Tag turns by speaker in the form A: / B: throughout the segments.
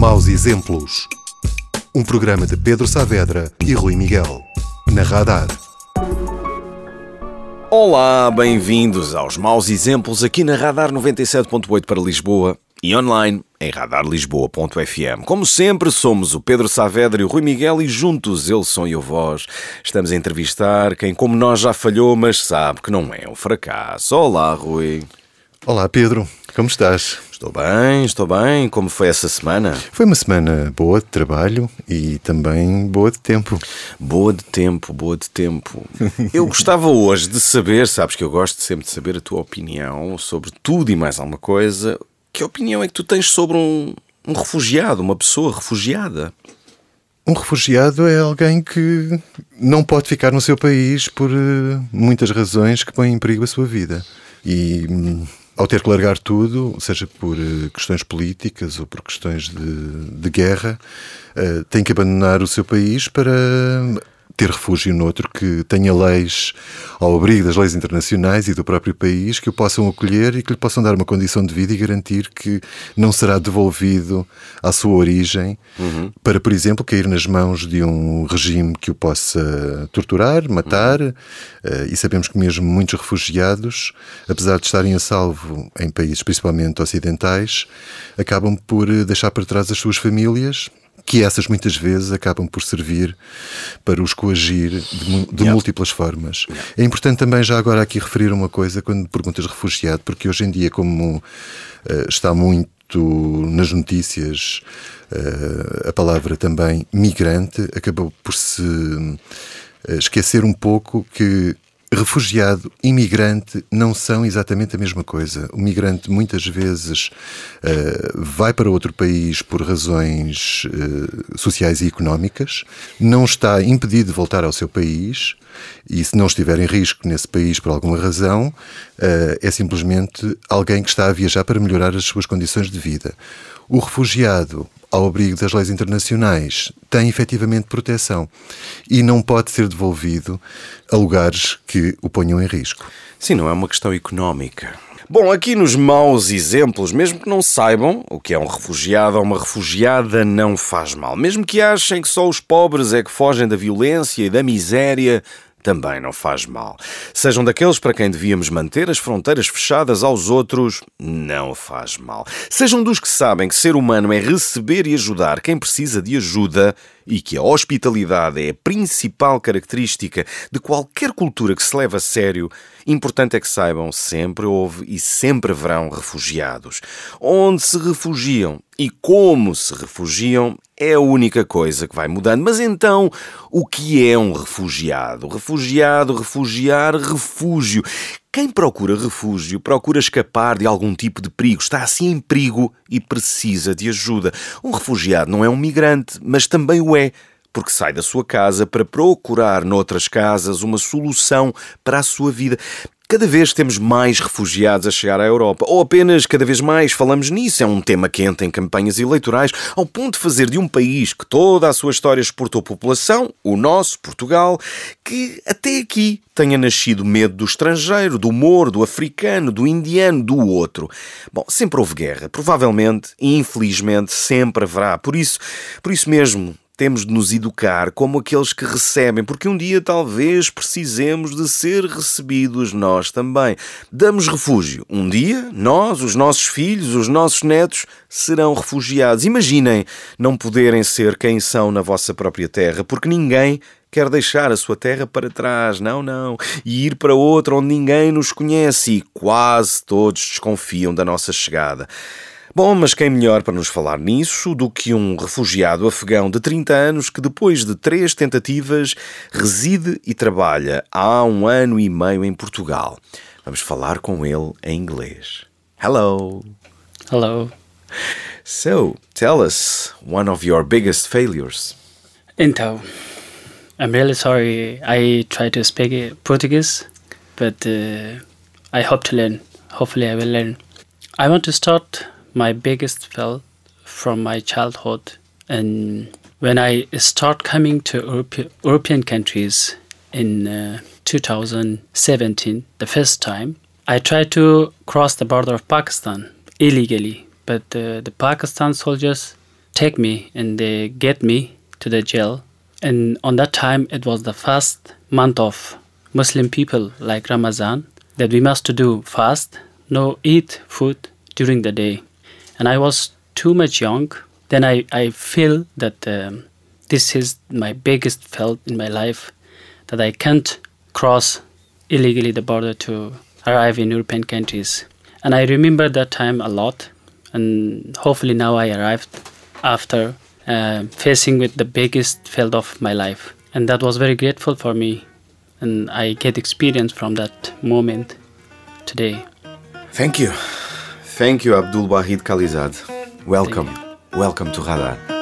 A: Maus Exemplos. Um programa de Pedro Saavedra e Rui Miguel. Na Radar.
B: Olá, bem-vindos aos Maus Exemplos aqui na Radar 97.8 para Lisboa e online em radarlisboa.fm. Como sempre, somos o Pedro Saavedra e o Rui Miguel e juntos, ele, som e o voz, estamos a entrevistar quem, como nós, já falhou, mas sabe que não é um fracasso. Olá, Rui.
A: Olá, Pedro. Como estás?
B: Estou bem, estou bem. Como foi essa semana?
A: Foi uma semana boa de trabalho e também boa de tempo.
B: Boa de tempo, boa de tempo. Eu gostava hoje de saber, sabes que eu gosto sempre de saber a tua opinião sobre tudo e mais alguma coisa. Que opinião é que tu tens sobre um, um refugiado, uma pessoa refugiada?
A: Um refugiado é alguém que não pode ficar no seu país por uh, muitas razões que põem em perigo a sua vida. E hum, ao ter que largar tudo, seja por uh, questões políticas ou por questões de, de guerra, uh, tem que abandonar o seu país para ter refúgio noutro que tenha leis ao abrigo das leis internacionais e do próprio país que o possam acolher e que lhe possam dar uma condição de vida e garantir que não será devolvido à sua origem uhum. para, por exemplo, cair nas mãos de um regime que o possa torturar, matar. Uhum. Uh, e sabemos que mesmo muitos refugiados, apesar de estarem a salvo em países principalmente ocidentais, acabam por deixar para trás as suas famílias que essas muitas vezes acabam por servir para os coagir de, de yeah. múltiplas formas. Yeah. É importante também já agora aqui referir uma coisa quando perguntas refugiado, porque hoje em dia, como uh, está muito nas notícias uh, a palavra também migrante, acabou por se uh, esquecer um pouco que refugiado e migrante não são exatamente a mesma coisa. O migrante muitas vezes uh, vai para outro país por razões uh, sociais e económicas, não está impedido de voltar ao seu país e se não estiver em risco nesse país por alguma razão, uh, é simplesmente alguém que está a viajar para melhorar as suas condições de vida. O refugiado ao abrigo das leis internacionais, tem efetivamente proteção e não pode ser devolvido a lugares que o ponham em risco.
B: Sim, não é uma questão económica. Bom, aqui nos maus exemplos, mesmo que não saibam o que é um refugiado ou uma refugiada, não faz mal. Mesmo que achem que só os pobres é que fogem da violência e da miséria, também não faz mal. Sejam daqueles para quem devíamos manter as fronteiras fechadas aos outros, não faz mal. Sejam dos que sabem que ser humano é receber e ajudar quem precisa de ajuda e que a hospitalidade é a principal característica de qualquer cultura que se leva a sério, importante é que saibam sempre houve e sempre haverão refugiados. Onde se refugiam e como se refugiam é a única coisa que vai mudando. Mas então, o que é um refugiado? Refugiado, refugiar, refúgio. Quem procura refúgio procura escapar de algum tipo de perigo, está assim em perigo e precisa de ajuda. Um refugiado não é um migrante, mas também o é, porque sai da sua casa para procurar noutras casas uma solução para a sua vida. Cada vez temos mais refugiados a chegar à Europa, ou apenas cada vez mais falamos nisso. É um tema quente em campanhas eleitorais, ao ponto de fazer de um país que toda a sua história exportou população, o nosso, Portugal, que até aqui tenha nascido medo do estrangeiro, do moro, do africano, do indiano, do outro. Bom, sempre houve guerra, provavelmente e infelizmente sempre haverá. Por isso, por isso mesmo, temos de nos educar como aqueles que recebem, porque um dia talvez precisemos de ser recebidos nós também. Damos refúgio. Um dia, nós, os nossos filhos, os nossos netos serão refugiados. Imaginem não poderem ser quem são na vossa própria terra, porque ninguém quer deixar a sua terra para trás, não, não, e ir para outra onde ninguém nos conhece e quase todos desconfiam da nossa chegada. Bom, mas quem melhor para nos falar nisso do que um refugiado afegão de 30 anos que, depois de três tentativas, reside e trabalha há um ano e meio em Portugal. Vamos falar com ele em inglês. Hello.
C: Hello.
B: So, tell us one of your biggest failures.
C: Então, I'm really sorry I tried to speak Portuguese, but uh, I hope to learn. Hopefully, I will learn. I want to start my biggest fail from my childhood. And when I start coming to Europe, European countries in uh, 2017, the first time, I tried to cross the border of Pakistan illegally, but uh, the Pakistan soldiers take me and they get me to the jail. And on that time, it was the first month of Muslim people like Ramadan that we must do fast, no eat food during the day. And I was too much young. Then I, I feel that um, this is my biggest fault in my life that I can't cross illegally the border to arrive in European countries. And I remember that time a lot. And hopefully now I arrived after uh, facing with the biggest fail of my life. And that was very grateful for me. And I get experience from that moment today.
D: Thank you. Thank you, Abdul Wahid Khalizad. Welcome. Welcome to Radar.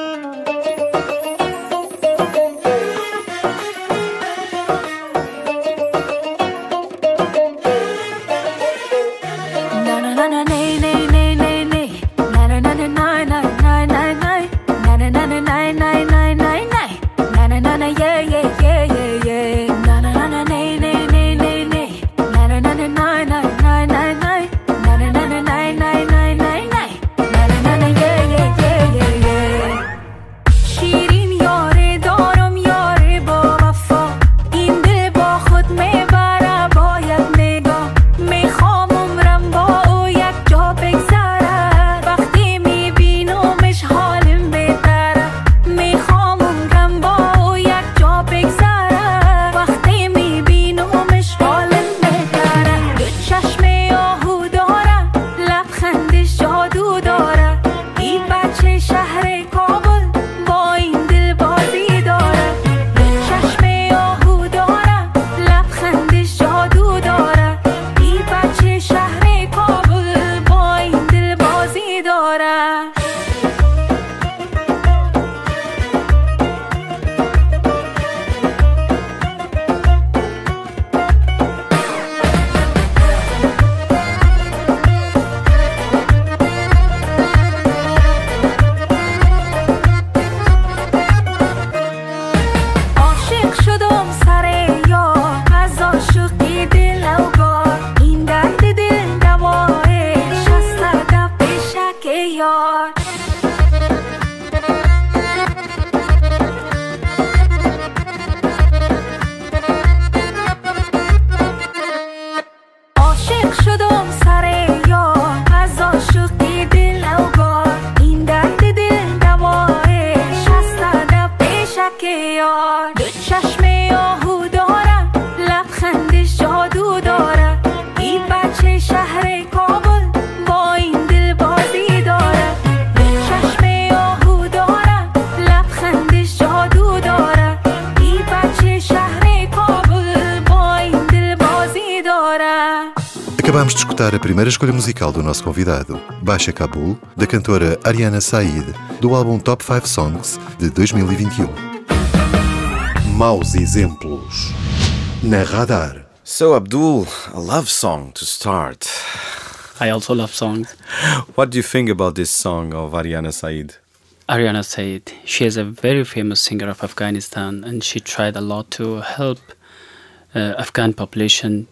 A: Primeira escolha musical do nosso convidado, Baixa Kabul, da cantora Ariana Said, do álbum Top 5 Songs de 2021. Maus exemplos na Radar.
D: So, Abdul, a love song to start.
C: I also love songs.
D: What do you think about this song of Ariana Said?
C: Ariana Said, she is a very famous singer of Afghanistan and she tried a lot to help uh, Afghan population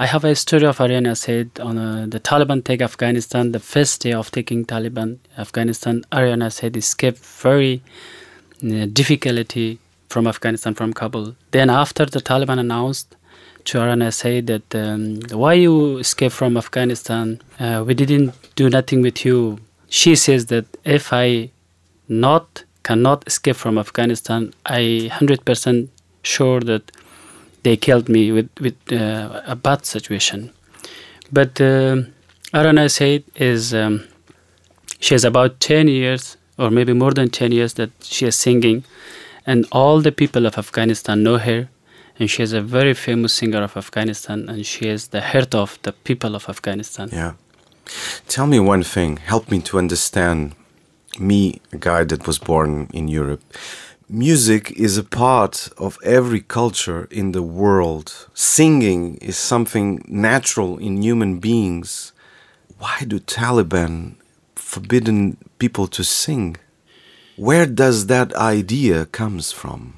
C: I have a story of Ariana Said on uh, the Taliban take Afghanistan, the first day of taking Taliban Afghanistan, Ariana Said escaped very uh, difficulty from Afghanistan, from Kabul. Then after the Taliban announced to Ariana Said that um, why you escape from Afghanistan, uh, we didn't do nothing with you. She says that if I not cannot escape from Afghanistan, I 100% sure that they killed me with with uh, a bad situation. But uh, Arana Said is um, she has about ten years or maybe more than ten years that she is singing, and all the people of Afghanistan know her. And she is a very famous singer of Afghanistan, and she is the heart of the people of Afghanistan.
D: Yeah. Tell me one thing. Help me to understand me, a guy that was born in Europe music is a part of every culture in the world. Singing is something natural in human beings. Why do Taliban forbidden people to sing? Where does that idea comes from?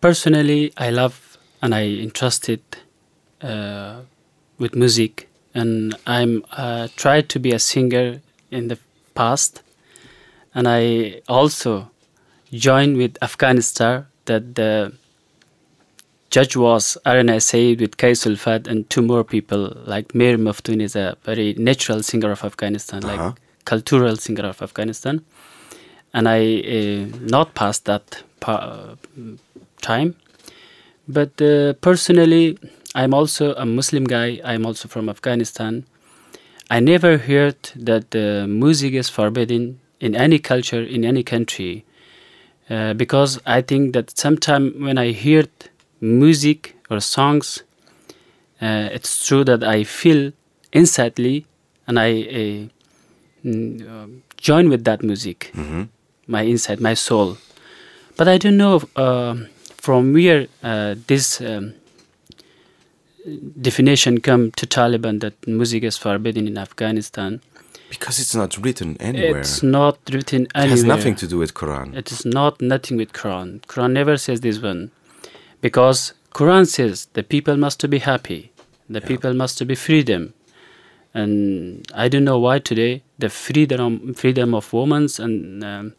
C: Personally, I love and I entrusted uh, with music, and I'm uh, tried to be a singer in the past and I also joined with Afghanistan that the judge was Arana Said with Qais Ulfat and two more people like Mir Maftoon is a very natural singer of Afghanistan, like
B: Uh-huh.
C: cultural singer of Afghanistan. And I uh, not passed that pa- time. But uh, personally, I'm also a Muslim guy. I'm also from Afghanistan. I never heard that uh, music is forbidden in any culture, in any country. Uh, because I think that sometimes when I hear music or songs, uh, it's true that I feel insidely and I uh, uh, join with that music, my inside, my soul. But I don't know uh, from where uh, this um, definition come to Taliban that music is forbidden in Afghanistan.
B: Because it's not written anywhere.
C: It's not written anywhere.
B: it has nothing to do with Quran.
C: It is not nothing with Quran. Quran never says this one, because Quran says the people must be happy, the people must be freedom, and I don't know why today the freedom freedom of women and um,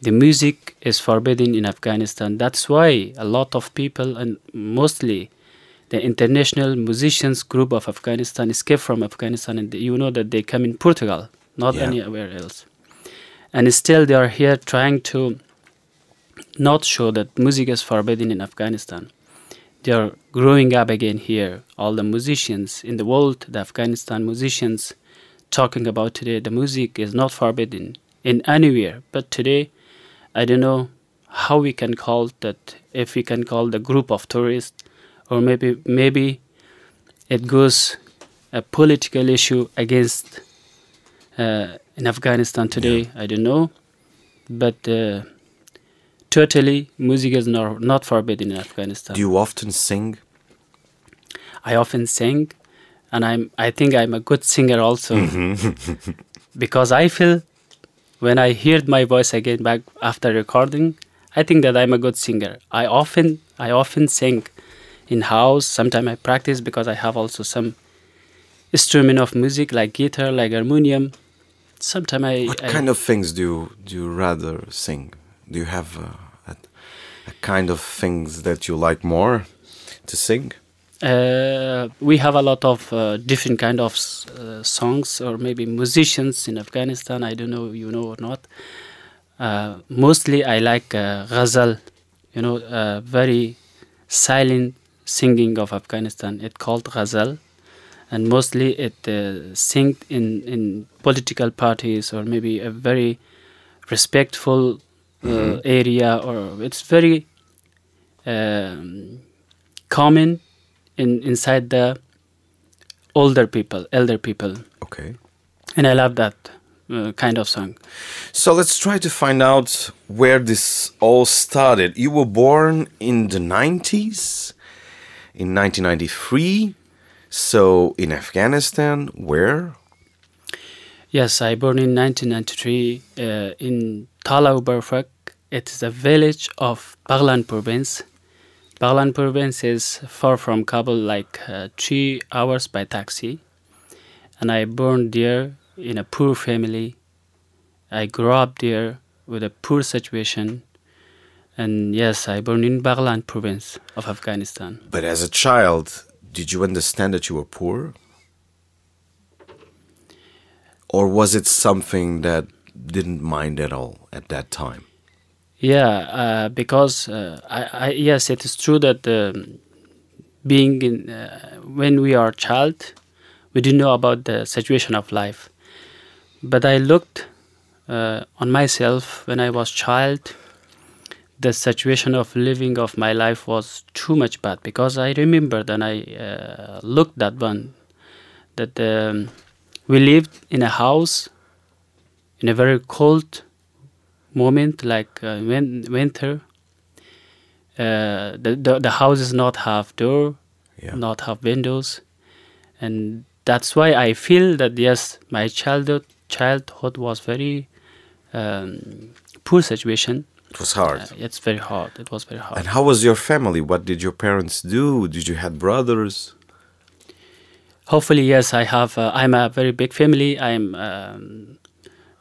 C: the music is forbidden in Afghanistan. That's why a lot of people and mostly the international musicians group of Afghanistan escaped from Afghanistan, and you know that they come in Portugal, not
B: Yeah.
C: anywhere else and still they are here trying to not show that music is forbidden in Afghanistan. They are growing up again here. All the musicians in the world, the Afghanistan musicians, talking about today, the music is not forbidden in anywhere. But today, I don't know how we can call that. If we can call the group of tourists, or maybe maybe it goes a political issue against uh, in Afghanistan today. I don't know, but uh, totally music is not not forbidden in Afghanistan.
B: Do you often sing?
C: I often sing, and I'm I think I'm a good singer also because I feel when I heard my voice again back after recording, I think that I'm a good singer. I often I often sing in house. Sometimes I practice because I have also some instrument of music like guitar, like harmonium. Sometimes I,
B: What
C: I
B: kind of things do you, do you rather sing? Do you have a, a, a kind of things that you like more to sing?
C: Uh, we have a lot of uh, different kind of uh, songs or maybe musicians in Afghanistan. I don't know you know or not. Uh, mostly I like uh, ghazal, you know, uh, very silent singing of Afghanistan. It called ghazal, and mostly it uh, sing in in political parties or maybe a very respectful uh, area or it's very um, common in inside the older people, elder people,
B: Okay.
C: and I love that uh, kind of song.
B: So let's try to find out where this all started. You were born in the 90s, in 1993. So in Afghanistan, where?
C: Yes, I born in 1993 uh, in Talau Barfak. It is a village of Baghlan province. Baghlan province is far from Kabul, like uh, three hours by taxi. And I born there in a poor family. I grew up there with a poor situation. And yes, I born in Baghlan province of Afghanistan.
B: But as a child, did you understand that you were poor? Or was it something that didn't mind at all at that time?
C: Yeah, uh, because uh, I, I yes, it is true that um, being in uh, when we are a child, we do know about the situation of life. But I looked uh, on myself when I was child. The situation of living of my life was too much bad because I remember that I uh, looked that one that um, we lived in a house in a very cold moment like uh, win- winter. Uh, the, the the houses not have door
B: Yeah.
C: not have windows. And that's why i feel that yes my childhood childhood was very um, poor situation
B: It was hard.
C: Uh, it's very hard it was very hard
B: And how was your family? What did your parents do? Did you have brothers?
C: hopefully yes i have uh, i'm a very big family i'm um,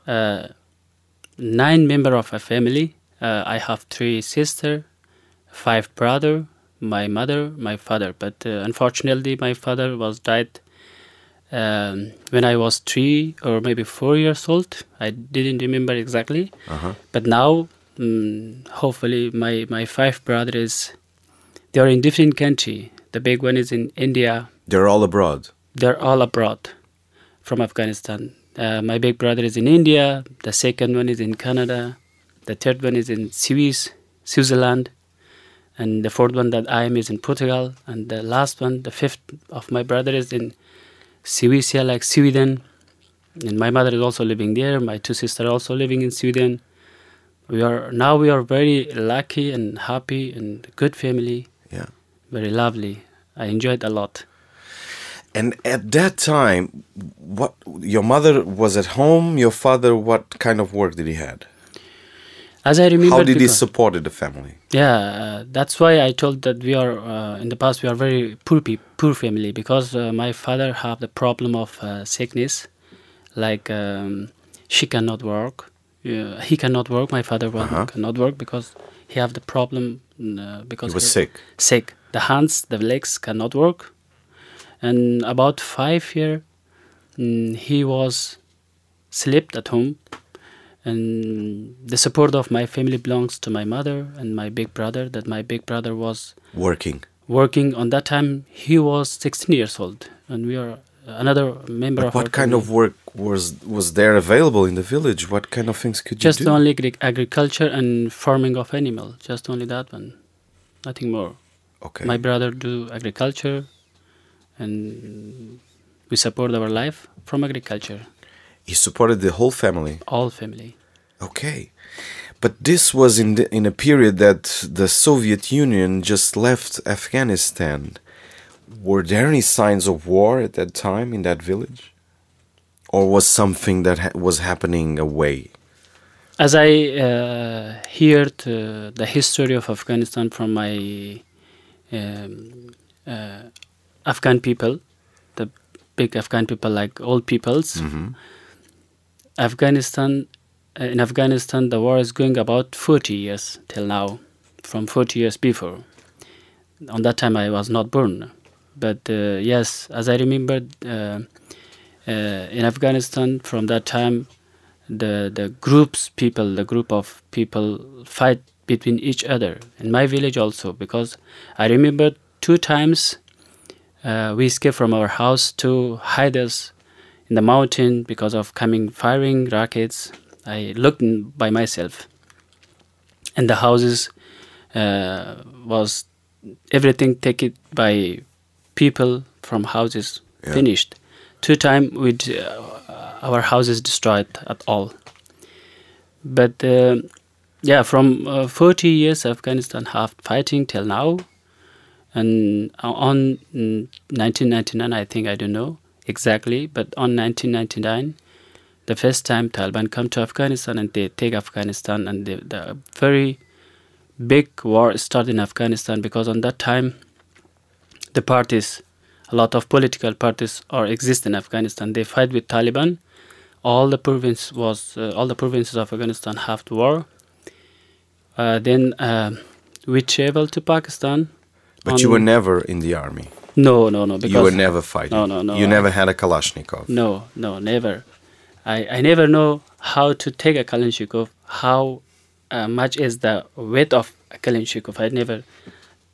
C: uh, nine member of a family. Uh, I have three sister, five brother, my mother, my father. But uh, unfortunately, my father was died um, when I was three or maybe four years old. I didn't remember exactly.
B: Uh-huh.
C: But now, mm, hopefully, my my five brothers, they are in different country. The big one is in India.
B: They're all abroad.
C: They're all abroad from Afghanistan. Uh, my big brother is in India. The second one is in Canada. The third one is in Swiss, Switzerland. And the fourth one that I am is in Portugal. And the last one, the fifth of my brother is in Switzia, like Sweden. And my mother is also living there. My two sisters are also living in Sweden. We are now we are very lucky and happy and good family.
B: Yeah.
C: Very lovely. I enjoyed a lot.
B: And at that time, what your mother was at home. Your father, what kind of work did he had?
C: As I remember,
B: How did he
C: because-
B: support the family?
C: Yeah, uh, that's why I told that we are uh, in the past we are very poor pe- poor family because uh, my father have the problem of uh, sickness, like um, she cannot work. Uh, he cannot work. My father
B: Uh-huh.
C: cannot work because he have the problem uh, because
B: He was
C: he-
B: sick.
C: Sick. The hands, the legs cannot work, and about five year, mm, he was slept at home and the support of my family belongs to my mother and my big brother that my big brother was
B: Working.
C: working on that time he was 16 years old and we are another member
B: But
C: of
B: what kind
C: family.
B: of work was was there available in the village? What kind of things could
C: just
B: you do?
C: only agri- agriculture and farming of animal just only that one nothing more
B: okay.
C: my brother do agriculture and we support our life from agriculture
B: he supported the whole family.
C: all family
B: Okay. But this was in the, in a period that the Soviet Union just left Afghanistan. Were there any signs of war at that time in that village? Or was something that ha- was happening away?
C: As I uh, heard uh, the history of Afghanistan from my um, uh, Afghan people, the big Afghan people like old peoples, Afghanistan, uh, in Afghanistan, the war is going about 40 years till now, from 40 years before. On that time, I was not born. But uh, yes, as I remember, uh, uh, in Afghanistan, from that time, the the groups people the group of people fight between each other in my village also. Because i remember two times uh, we escaped from our house to hide us in the mountain because of coming firing rockets. I looked by myself. And the houses uh, was everything taken by people from houses
B: Yeah.
C: finished two time with uh, our houses destroyed at all but uh, yeah from uh, 40 years afghanistan half fighting till now and on mm, 1999 i think i don't know exactly but on 1999 the first time taliban come to afghanistan and they take afghanistan and the, the very big war started in afghanistan because on that time the parties a lot of political parties are exist in afghanistan they fight with taliban all the province was uh, all the provinces of afghanistan have the war uh, then uh, we traveled to pakistan
B: But you were never in the army.
C: no no no because
B: You were never fighting.
C: No, no, no,
B: You
C: I-
B: never had a Kalashnikov.
C: no no never i i never know how to take a kalashnikov how uh, much is the weight of a kalashnikov i never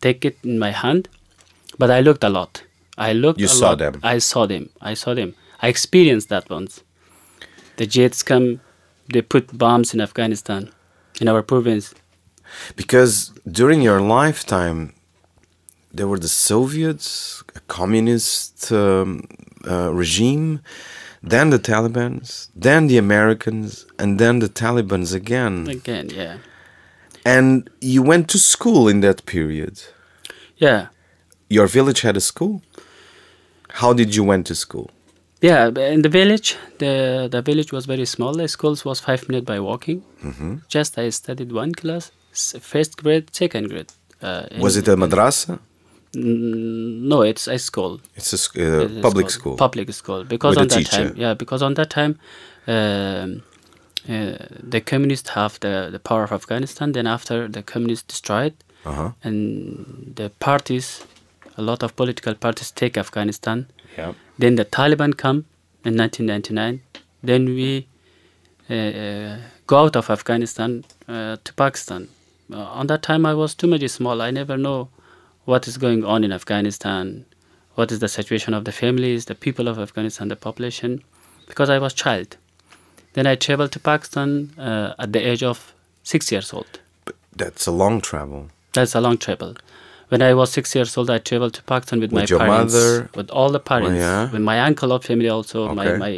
C: take it in my hand but i looked a lot i looked
B: You saw
C: lot.
B: them.
C: i saw them i saw them i experienced that once the jets come they put bombs in afghanistan in our province
B: Because during your lifetime, there were the Soviets, a communist um, uh, regime, then the Talibans, then the Americans, and then the Talibans again.
C: again yeah
B: And you went to school in that period.
C: yeah
B: Your village had a school. How did you went to school?
C: Yeah, in the village, the the village was very small. The schools was five minutes by walking.
B: Mm-hmm.
C: Just I studied one class, first grade, second grade. Uh,
B: Was it a madrasa?
C: No, it's a school.
B: It's a uh,
C: It is
B: public
C: called
B: school.
C: Public school. Because
B: With
C: on that
B: teacher.
C: time, yeah, because on that time, um, uh, the communists have the, the power of Afghanistan. Then after the communists destroyed,
B: Uh-huh.
C: and the parties, a lot of political parties take Afghanistan.
B: Yeah.
C: Then the Taliban come in 1999. Then we uh, uh, go out of Afghanistan uh, to Pakistan. Uh, on that time, I was too much small. I never know what is going on in Afghanistan, what is the situation of the families, the people of Afghanistan, the population, because I was child. Then I traveled to Pakistan uh, at the age of six years old.
B: But that's a long travel.
C: That's a long travel. When I was six years old, I traveled to Pakistan with,
B: With
C: my parents,
B: mother?
C: with all the parents,
B: yeah.
C: with my uncle of family also,
B: Okay.
C: my, my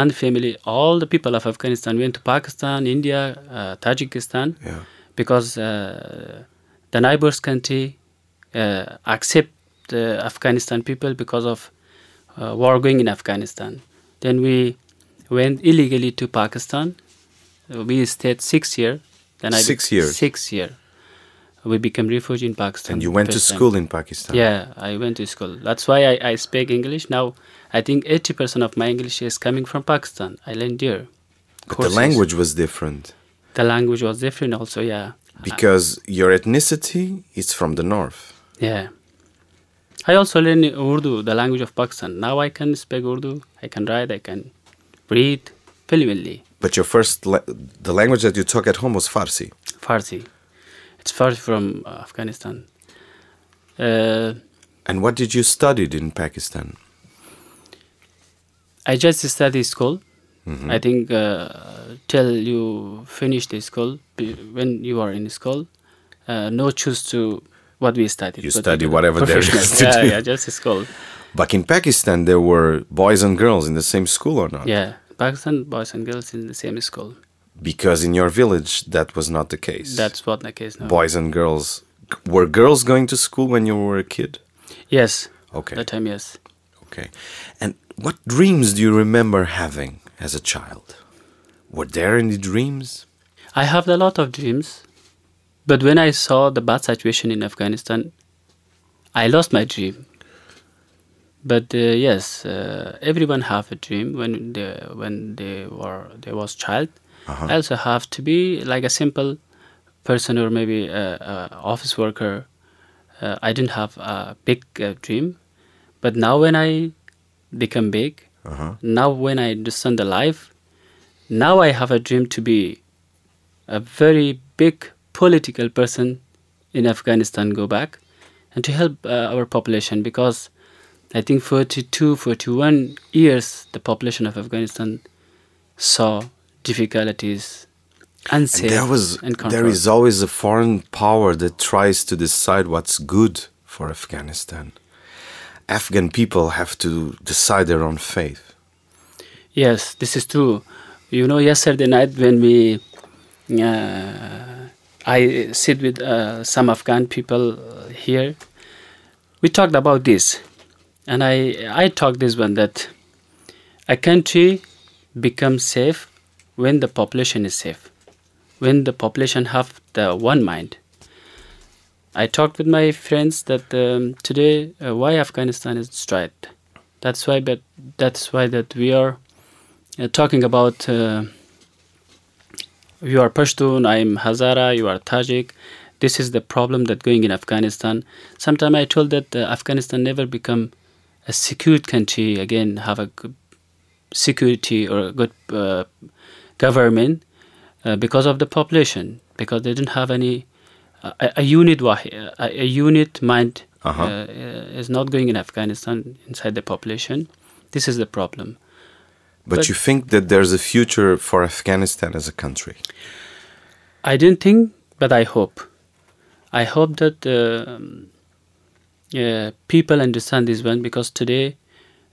C: aunt family, all the people of Afghanistan went to Pakistan, India, uh, Tajikistan,
B: Yeah.
C: because uh, the neighbors country uh, accept the Afghanistan people because of uh, war going in Afghanistan. Then we went illegally to Pakistan. We stayed six years. Then I
B: Six years?
C: Six years. We became refugee in Pakistan.
B: And you went to school in Pakistan.
C: Yeah, I went to school. That's why I, I speak English now. I think eighty percent of my English is coming from Pakistan. I learned there.
B: But the language was different
C: The language was different also. Yeah.
B: because your ethnicity is from the north.
C: Yeah. I also learned Urdu, the language of Pakistan. Now I can speak Urdu. I can write. I can read fluently.
B: But your first, la- the language that you took at home was Farsi.
C: Farsi. It's far from uh, Afghanistan. Uh,
B: And what did you study in Pakistan?
C: I just studied school. I think uh, till you finish the school, when you are in school, uh, no choose to what we studied.
B: You study whatever there is to
C: yeah,
B: do.
C: Yeah, just school.
B: But in Pakistan, there were boys and girls in the same school or not?
C: Yeah, Pakistan boys and girls in the same school.
B: Because in your village, that was not the case.
C: That's what the case now.
B: boys and girls. Were girls going to school when you were a kid?
C: Yes.
B: Okay.
C: That time, yes.
B: Okay. And what dreams do you remember having as a child? Were there any dreams?
C: I have a lot of dreams, but when I saw the bad situation in Afghanistan, I lost my dream. But uh, yes, uh, everyone have a dream when they when they were they was child.
B: Uh-huh.
C: I also have to be like a simple person or maybe a, a office worker. Uh, I didn't have a big uh, dream, but now when I become big,
B: Uh-huh.
C: now when I understand the life, now I have a dream to be a very big political person in Afghanistan go back and to help uh, our population because I think 42, 41 years the population of Afghanistan saw difficulties, unsafe,
B: And there was
C: and
B: there is always a foreign power that tries to decide what's good for Afghanistan. Afghan people have to decide their own faith.
C: Yes, this is true. You know, yesterday night when we, uh, I sit with uh, some Afghan people uh, here, we talked about this, and I I talked this one that a country becomes safe when the population is safe, when the population have the one mind. I talked with my friends that um, today uh, why Afghanistan is destroyed. That's why, but that's why that we are uh, talking about uh, you are Pashtun, I'm Hazara, you are Tajik. This is the problem that going in Afghanistan. Sometime I told that uh, Afghanistan never become a secure country again, have a good security or a good uh, government uh, because of the population, because they didn't have any a, a unit a, a unit mind
B: Uh-huh.
C: uh, is not going in Afghanistan inside the population. This is the problem.
B: But,
C: But-
B: you think that there's a future for Afghanistan as a country?
C: I didn't think, but I hope. I hope that um, yeah, people understand this one because today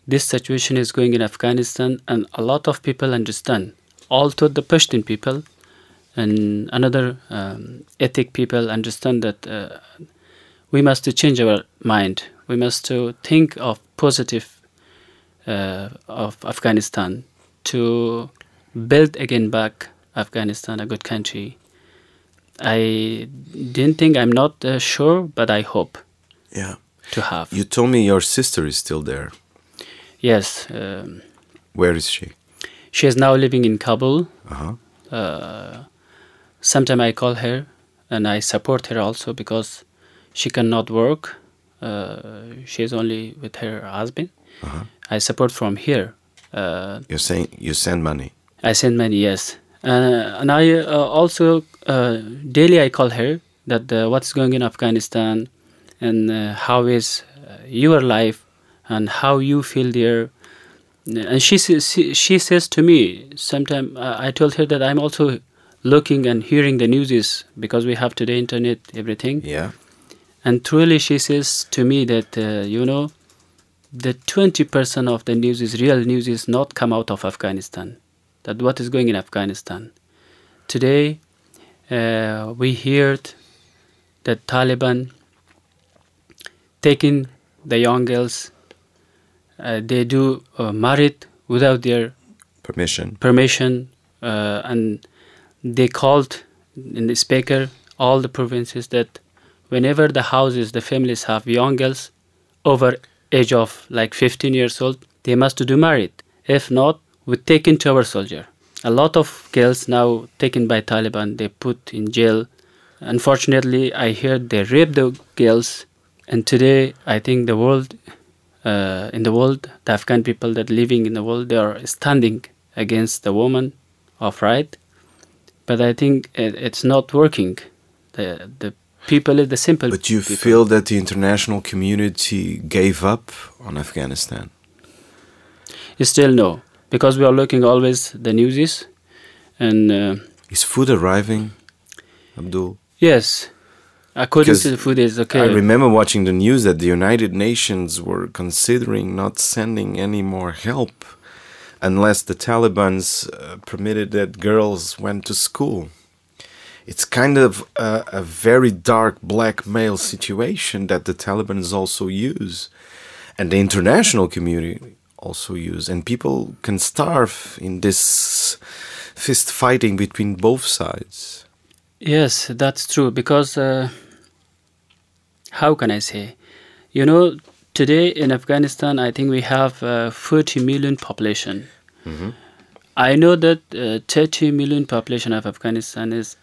C: this situation is going in Afghanistan and a lot of people understand. Also, the Pashtun people and another um, ethnic people understand that uh, we must to change our mind. We must to think of positive uh, of Afghanistan to build again back Afghanistan a good country. I didn't think I'm not uh, sure, but I hope
B: Yeah.
C: to have.
B: You told me your sister is still there.
C: yes, um,
B: Where is she?
C: She is now living in Kabul.
B: Uh-huh.
C: Uh, sometimes I call her and I support her also because she cannot work. Uh, is only with her husband.
B: Uh-huh.
C: I support from here. Uh,
B: You're saying you send money.
C: I send money, yes, uh, and I uh, also uh, daily I call her that uh, what's going in Afghanistan and uh, how is uh, your life and how you feel there. And she says, she, she says to me sometime uh, I told her that I'm also looking and hearing the news is because we have today internet everything.
B: Yeah.
C: And truly, she says to me that, uh, you know, the 20% of the news is real news is not come out of Afghanistan. That what is going in Afghanistan. Today, uh, we heard that Taliban taking the young girls, uh, they do uh, married without their
B: Permission.
C: permission, uh, and they called in the speaker all the provinces that whenever the houses, the families have young girls over age of like 15 years old, they must do married. If not, we take into our soldier. A lot of girls now taken by Taliban, they put in jail. Unfortunately, I heard they rape the girls, and today I think the world, uh, in the world, the Afghan people that living in the world, they are standing against the woman of right. But I think it, it's not working. The the people is the simple.
B: But you
C: people.
B: feel that the international community gave up on Afghanistan?
C: Still no, because we are looking always the newses, and uh,
B: Is food arriving, Abdul?
C: yes, according to the food is okay.
B: I remember watching the news that the United Nations were considering not sending any more help unless the Taliban's uh, permitted that girls went to school. It's kind of a, a very dark blackmail situation that the Taliban's also use, and the international community also use, and people can starve in this fist fighting between both sides.
C: Yes, that's true. Because uh, how can I say? You know, today in Afghanistan, I think we have uh, 40 million population. I know that uh, 30 million population of Afghanistan is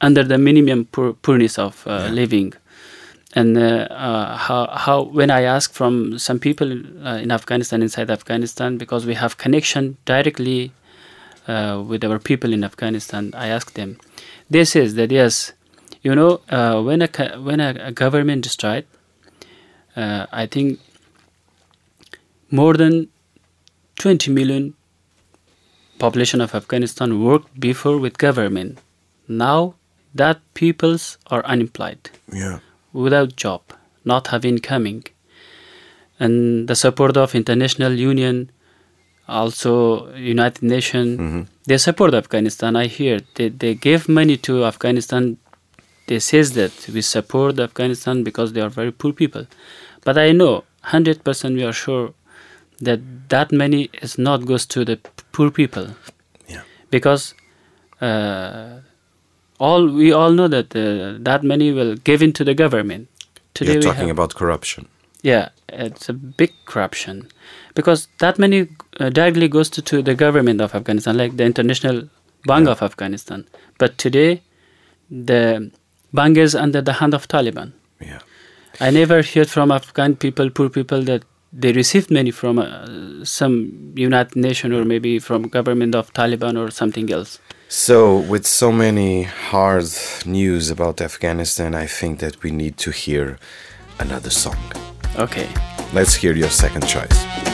C: under the minimum poor, poorness of uh, living. And uh, uh, how, how when I ask from some people uh, in Afghanistan, inside Afghanistan, because we have connection directly uh, with our people in Afghanistan, I ask them. They says that yes, you know, uh, when a when a, government destroyed, uh, I think more than 20 million population of Afghanistan worked before with government. Now that peoples are unemployed,
B: Yeah.
C: without job, not have incoming, and the support of international union, also United Nations, they support Afghanistan. I hear they they give money to Afghanistan. They says that we support Afghanistan because they are very poor people, but I know hundred percent we are sure that that money is not goes to the poor people
B: Yeah.
C: because uh, all we all know that uh, that money will give into the government. Today
B: You're talking
C: have-
B: about corruption.
C: yeah, it's a big corruption because that money uh, directly goes to, to the government of Afghanistan, like the International Bank of Afghanistan. But today, the bank is under the hand of Taliban.
B: Yeah.
C: I never heard from Afghan people, poor people, that they received money from uh, some United Nation or maybe from government of Taliban or something else.
B: So, with so many hard news about Afghanistan, I think that we need to hear another song.
C: Okay.
B: Let's hear your second choice.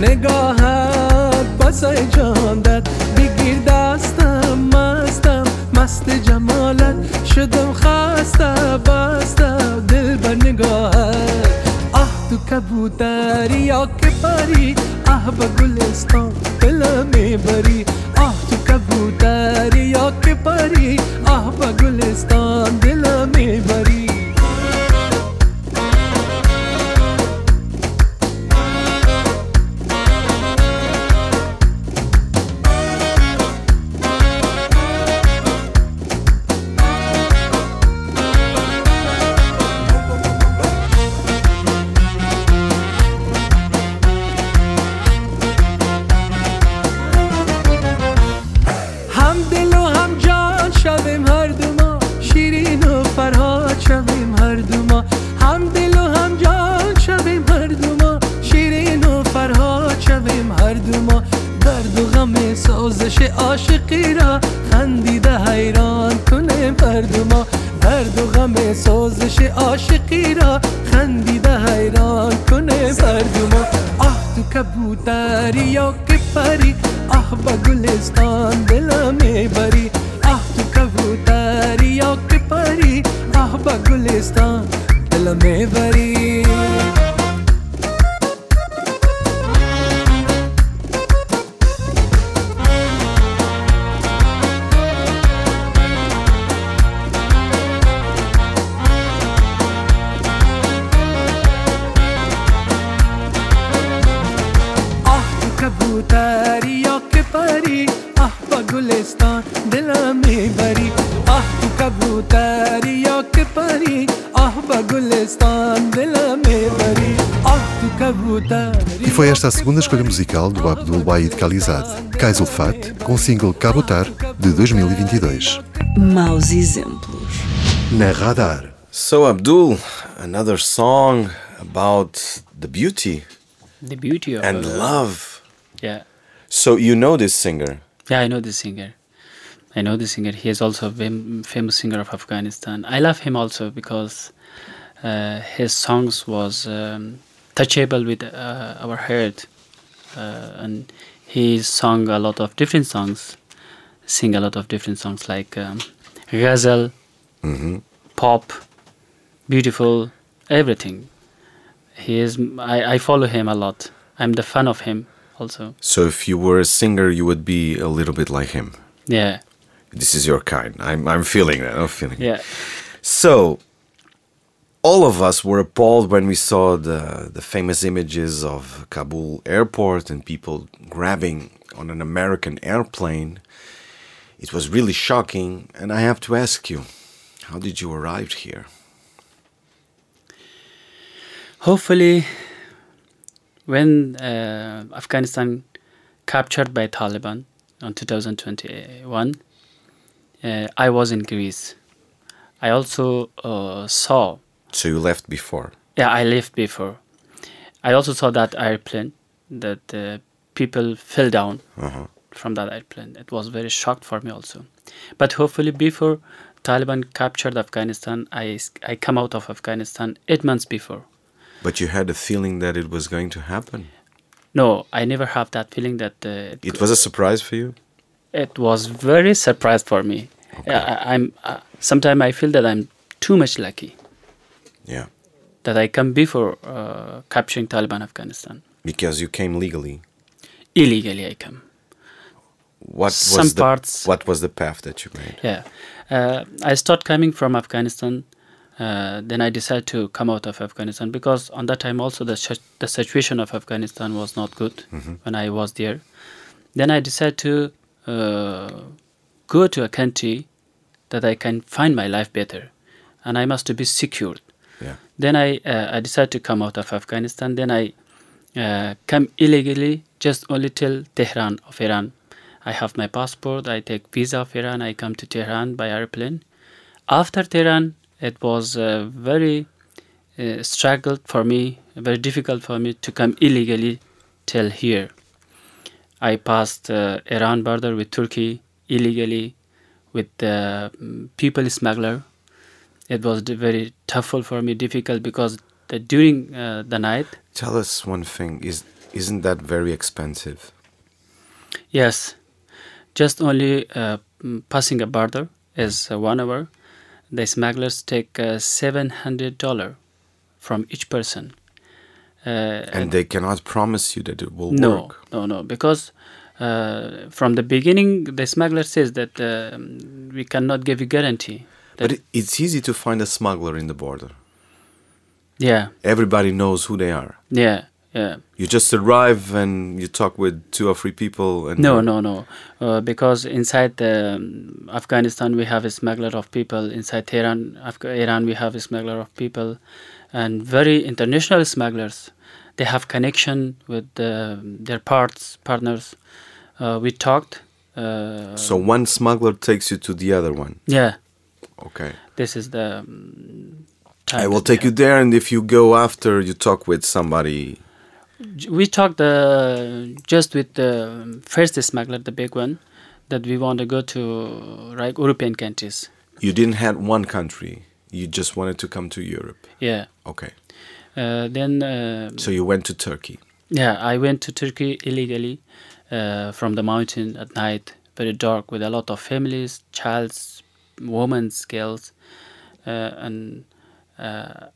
E: نگاهت بسای جاندت. بگیر دستم مستم. مست جمالت. شدم خسته بسته. دل بر نگاهت. آه تو کبوتری یا که پری آه به گلستان دل می‌بری.
A: Esta escolha musical do Abdul Wahid Khalizad, Qais Ulfat, com o single Kabutar de 2022.
F: Maus exemplos.
A: Na Radar.
B: So, Abdul, another song about the beauty
C: The beauty of
B: and
C: uh,
B: love.
C: Yeah,
B: So, you know this singer?
C: yeah, I know this singer. I know the singer. He is also a famous singer of Afghanistan. I love him also because uh, his songs was um, touchable with uh, our heart, uh, and he sung a lot of different songs, sing a lot of different songs like um, ghazal, pop, beautiful, everything. He is. I, I follow him a lot. I'm the fan of him also.
B: So, if you were a singer, you would be a little bit like him.
C: Yeah,
B: This is your kind. I'm, I'm feeling that. I'm feeling it.
C: yeah.
B: So, all of us were appalled when we saw the, the famous images of Kabul airport and people grabbing on an American airplane. It was really shocking, and I have to ask you, how did you arrive here?
C: Hopefully, when uh, Afghanistan captured by Taliban on 2021, uh, I was in Greece. I also uh, saw,
B: So you left before.
C: yeah, I left before. I also saw that airplane that uh, people fell down
B: Uh-huh.
C: from that airplane. It was very shocked for me also. But hopefully, before Taliban captured Afghanistan, I I come out of Afghanistan eight months before.
B: But you had a feeling that it was going to happen.
C: No, I never have that feeling that uh, it,
B: It was a surprise for you?
C: it was very surprised for me. Yeah, I, I'm. Uh, Sometimes I feel that I'm too much lucky
B: Yeah.
C: that I come before uh, capturing Taliban Afghanistan.
B: Because you came legally.
C: Illegally, I come.
B: What
C: Some
B: was the,
C: parts-
B: What was the path that you made?
C: Yeah, uh, I start coming from Afghanistan. Uh, then I decided to come out of Afghanistan because on that time also the the situation of Afghanistan was not good when I was there. Then I decided to uh, go to a country that I can find my life better, and I must be secured.
B: Yeah.
C: Then I uh, I decided to come out of Afghanistan. Then I uh, come illegally just only till Tehran of Iran. I have my passport. I take visa of Iran. I come to Tehran by airplane. After Tehran, it was uh, very uh, struggled for me, very difficult for me to come illegally till here. I passed uh, Iran border with Turkey illegally with the mm, people smuggler. It was very tough for me, difficult because the, during uh, the night,
B: Tell us one thing. Is isn't that very expensive?
C: yes, just only uh, passing a border is uh, one hour. The smugglers take uh, seven hundred dollar from each person. Uh,
B: And they cannot promise you that it will
C: no,
B: work.
C: no, no, because uh, from the beginning, the smuggler says that we cannot give you guarantee.
B: But it, it's easy to find a smuggler in the border.
C: yeah,
B: Everybody knows who they are.
C: yeah, yeah.
B: You just arrive and you talk with two or three people. And
C: No, no, no. Uh, because inside the, um, Afghanistan, we have a smuggler of people. Inside Tehran, Afg- Iran, we have a smuggler of people, and very international smugglers. They have connection with uh, their parts partners. Uh, we talked. Uh,
B: So one smuggler takes you to the other one.
C: yeah,
B: Okay.
C: this is the. Um,
B: I will take you there, and if you go after, you talk with somebody.
C: We talked uh, just with the first smuggler, the big one, that we want to go to European countries.
B: You didn't have one country. You just wanted to come to Europe.
C: Yeah.
B: Okay.
C: Uh, then, uh,
B: So you went to Turkey.
C: yeah, I went to Turkey illegally uh, from the mountain at night, very dark, with a lot of families, childs, women, skills uh, and uh,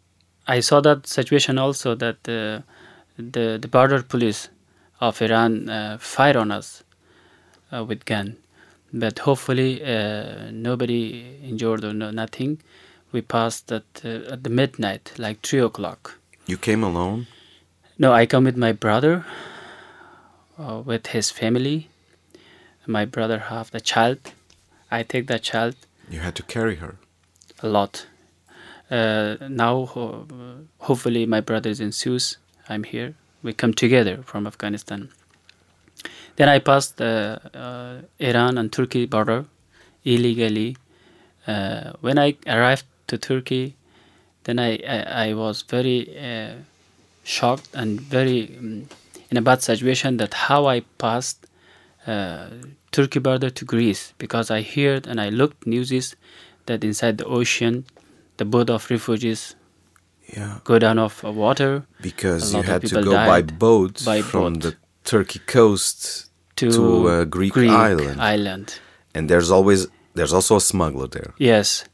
C: I saw that situation also that uh, the the border police of Iran uh, fire on us uh, with gun, but hopefully uh, nobody injured or no, nothing. We passed at uh, at the midnight, like three o'clock.
B: You came alone.
C: No, I come with my brother, uh, with his family. My brother have the child. I take the child
B: You had to carry her.
C: a lot. Uh, now, ho- hopefully, my brothers and Sus. I'm here. We come together from Afghanistan. Then I passed the uh, Iran and Turkey border illegally. Uh, when I arrived to Turkey, then I, I, I was very uh, shocked and very um, in a bad situation that how I passed uh, Turkey border to Greece because I heard and I looked newses that inside the ocean the boat of refugees
B: Yeah.
C: go down of uh, water
B: Because you had to go by boat
C: by
B: from
C: boat.
B: the Turkey coast
C: to,
B: to a Greek, island.
C: island.
B: and there's always there's also a smuggler there.
C: Yes.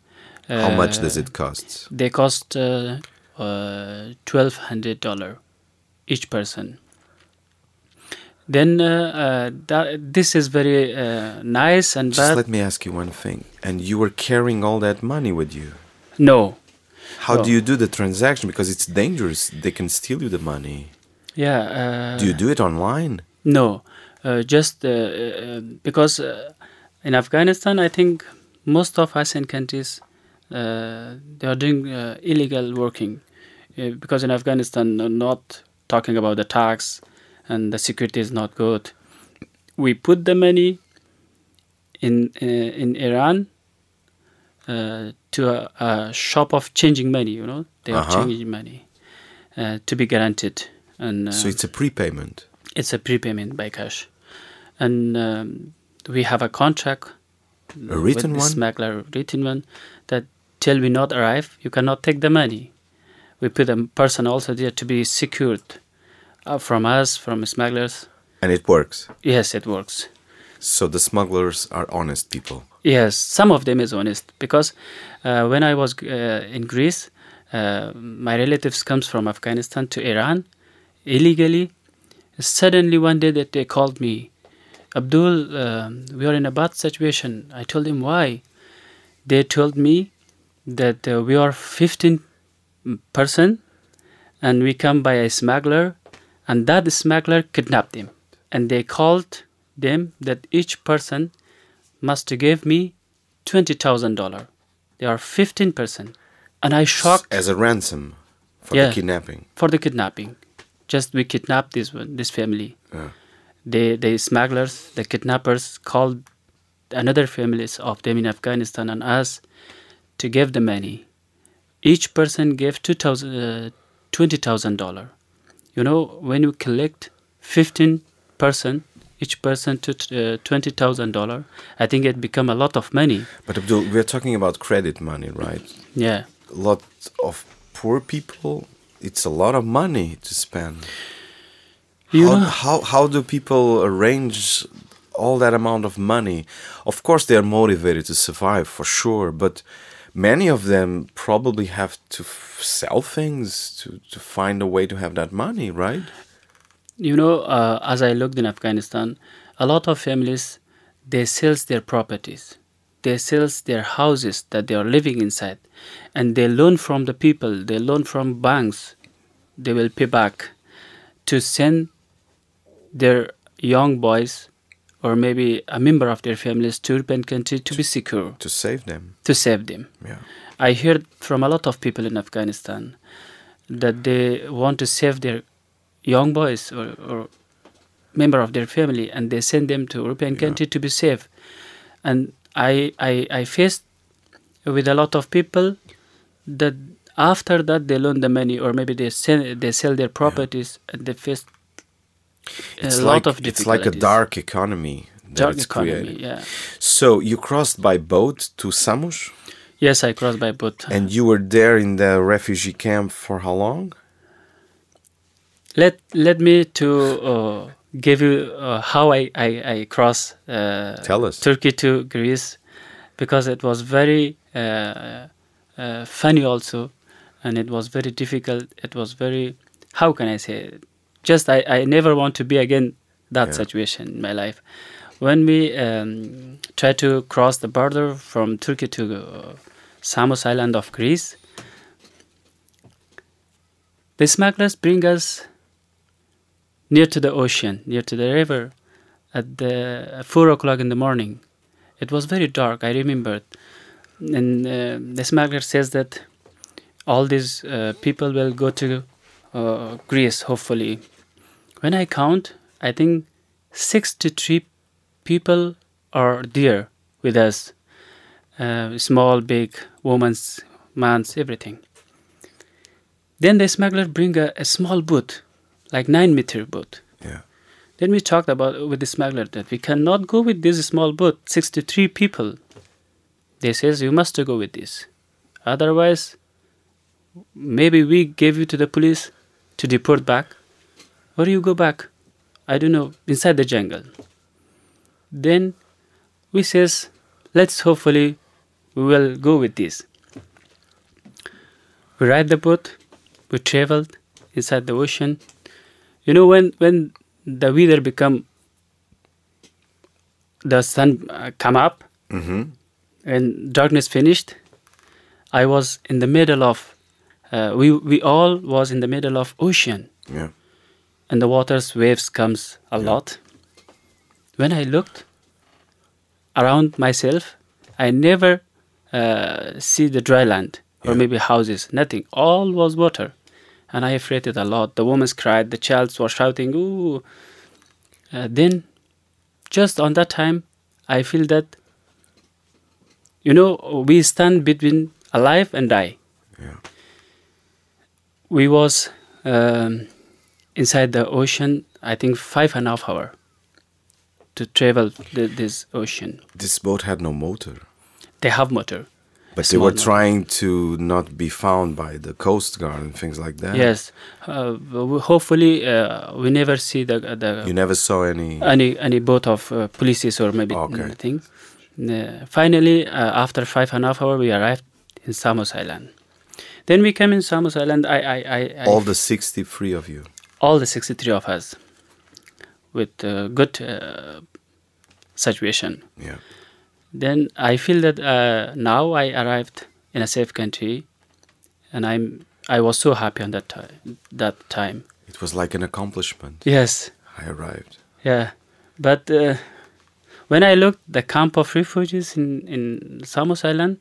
B: How much does
C: Uh,
B: it cost?
C: They cost uh, uh, twelve hundred dollar each person. Then uh, uh, that, this is very uh, nice and
B: Just
C: bad.
B: let me ask you one thing. And you were carrying all that money with you.
C: no,
B: How
C: No.
B: do you do the transaction? Because it's dangerous. They can steal you the money.
C: yeah. Uh,
B: Do you do it online?
C: No, uh, just uh, uh, because uh, in Afghanistan, I think most of ASEAN countries uh, they are doing uh, illegal working uh, because in Afghanistan, uh, not talking about the tax and the security is not good. We put the money in uh, in Iran uh, to a, a shop of changing money. You know, they are
B: Uh-huh.
C: changing money uh, to be guaranteed. And uh,
B: So it's a prepayment.
C: it's a prepayment by cash, and um, we have a contract.
B: A written one?
C: Smuggler written one that till we not arrive, you cannot take the money. We put a person also there to be secured uh, from us, from smugglers.
B: And it works.
C: Yes, it works.
B: So the smugglers are honest people.
C: Yes, some of them is honest because uh, when I was uh, in Greece, uh, my relatives comes from Afghanistan to Iran illegally. Suddenly one day that they called me, Abdul, um we are in a bad situation. I told him why. They told me that uh, we are 15 person and we come by a smuggler and that smuggler kidnapped them and they called them that each person must give me twenty thousand dollar. They are fifteen percent, and I shocked
B: As a ransom for
C: Yeah.
B: the kidnapping.
C: for the kidnapping. Just we kidnapped this one, this family. The the smugglers, the kidnappers called another families of them in Afghanistan and us to give the money. Each person gave two thousand, uh, twenty thousand dollar. You know when you collect fifteen person, each person to uh, twenty thousand dollar. I think it become a lot of money.
B: But Abdul, we're talking about credit money, right?
C: Yeah.
B: A lot of poor people, it's a lot of money to spend.
C: You
B: how,
C: know-
B: how, how do people arrange all that amount of money? Of course, they are motivated to survive for sure, but many of them probably have to f- sell things to, to find a way to have that money, right?
C: You know, uh, as I looked in Afghanistan, a lot of families they sells their properties, they sells their houses that they are living inside, and they loan from the people, they loan from banks, they will pay back to send their young boys or maybe a member of their families to European country to be secure,
B: To save them.
C: to save them.
B: Yeah.
C: I heard from a lot of people in Afghanistan that they want to save their young boys or, or member of their family and they send them to European country to be safe. And I, I I faced with a lot of people that after that they loan the money or maybe they sell they sell their properties and they face a
B: It's
C: lot
B: like,
C: of
B: it's like a dark economy that
C: dark
B: it's
C: economy.
B: created.
C: Yeah.
B: So you crossed by boat to Samos
C: Yes, I crossed by boat.
B: and you were there in the refugee camp for how long?
C: let let me to uh, give you uh, how I I, I cross uh,
B: Tell us.
C: Turkey to Greece because it was very uh, uh, funny also and it was very difficult it was very how can I say it? Just I, I never want to be again that
B: Yeah.
C: situation in my life when we um, try to cross the border from Turkey to uh, Samos island of Greece the smugglers bring us near to the ocean, near to the river, at the at four o'clock in the morning. It was very dark. I remember, and uh, the smuggler says that all these uh, people will go to uh, Greece. Hopefully, when I count, I think sixty-three people are there with us. Uh, small, big, women's, man's, everything. Then the smuggler bring a, a small boat, like nine meter boat.
B: Yeah.
C: Then we talked about with the smuggler that we cannot go with this small boat, 63 people. They says you must go with this. Otherwise, maybe we give you to the police to deport back, or you go back. I don't know inside the jungle. Then we says, let's hopefully we will go with this. We ride the boat. We traveled inside the ocean. You know when when the weather become the sun uh, come up
B: Mm-hmm.
C: and darkness finished i was in the middle of uh, we we all was in the middle of ocean.
B: Yeah.
C: and the water's waves comes a lot. When i looked around myself i never uh, see the dry land or
B: Yeah.
C: maybe houses nothing. All was water. And i afraid it a lot. The women cried the child was shouting ooh. Uh, then just on that time i feel that you know we stand between alive and die.
B: Yeah.
C: We was um, inside the ocean i think five and a half hour to travel the, this ocean
B: This boat had no motor.
C: they have motor
B: But they were trying to not be found by the Coast Guard and things like that.
C: yes uh, hopefully uh, we never see the the
B: You never saw any.
C: any any boat of uh, polices or maybe
B: Okay.
C: anything. Uh, finally, uh, after five and a half hour, we arrived in Samos Island. Then we came in Samos Island. I, I, I, I
B: all the 63 of you.
C: all the 63 of us with uh, good uh, situation.
B: Yeah.
C: Then I feel that uh, now I arrived in a safe country, and I'm I was so happy on that time. That time,
B: It was like an accomplishment.
C: yes,
B: I arrived.
C: yeah. But uh, when I looked the camp of refugees in in Samos Island,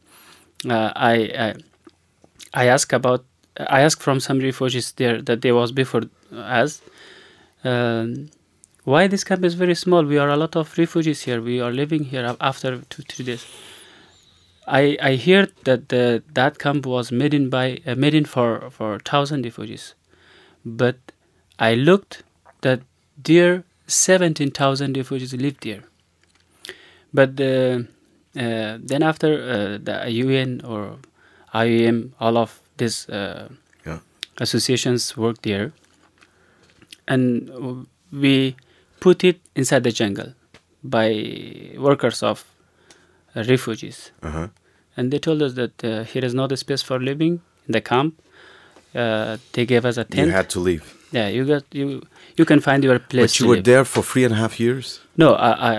C: uh, I, I I asked about I asked from some refugees there that there was before us. Um, why this camp is very small? We are a lot of refugees here. We are living here after two three days. I I heard that the, that camp was made in by uh, made in for for thousand refugees, but I looked that there seventeen thousand refugees lived there. But uh, then after uh, the UN or IOM, all of these uh,
B: Yeah.
C: associations work there, and we put it inside the jungle by workers of uh, refugees
B: Uh huh.
C: and they told us that uh, here is not a space for living in the camp. Uh, they gave us a tent.
B: You had to leave.
C: yeah, you got you. You can find your place.
B: But you were
C: live.
B: there for three and a half years.
C: No, I I,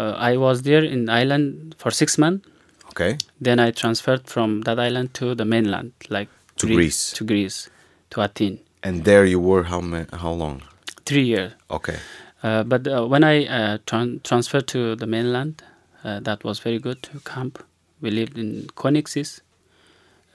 C: uh, I was there in Ireland for six months.
B: Okay.
C: Then I transferred from that island to the mainland, like
B: To
C: Gre-
B: Greece.
C: To Greece, to Athens.
B: And there you were how ma- how long?
C: Three years.
B: Okay.
C: Uh, but uh, when I uh, tran- transferred to the mainland, uh, that was very good to camp. We lived in Konixis.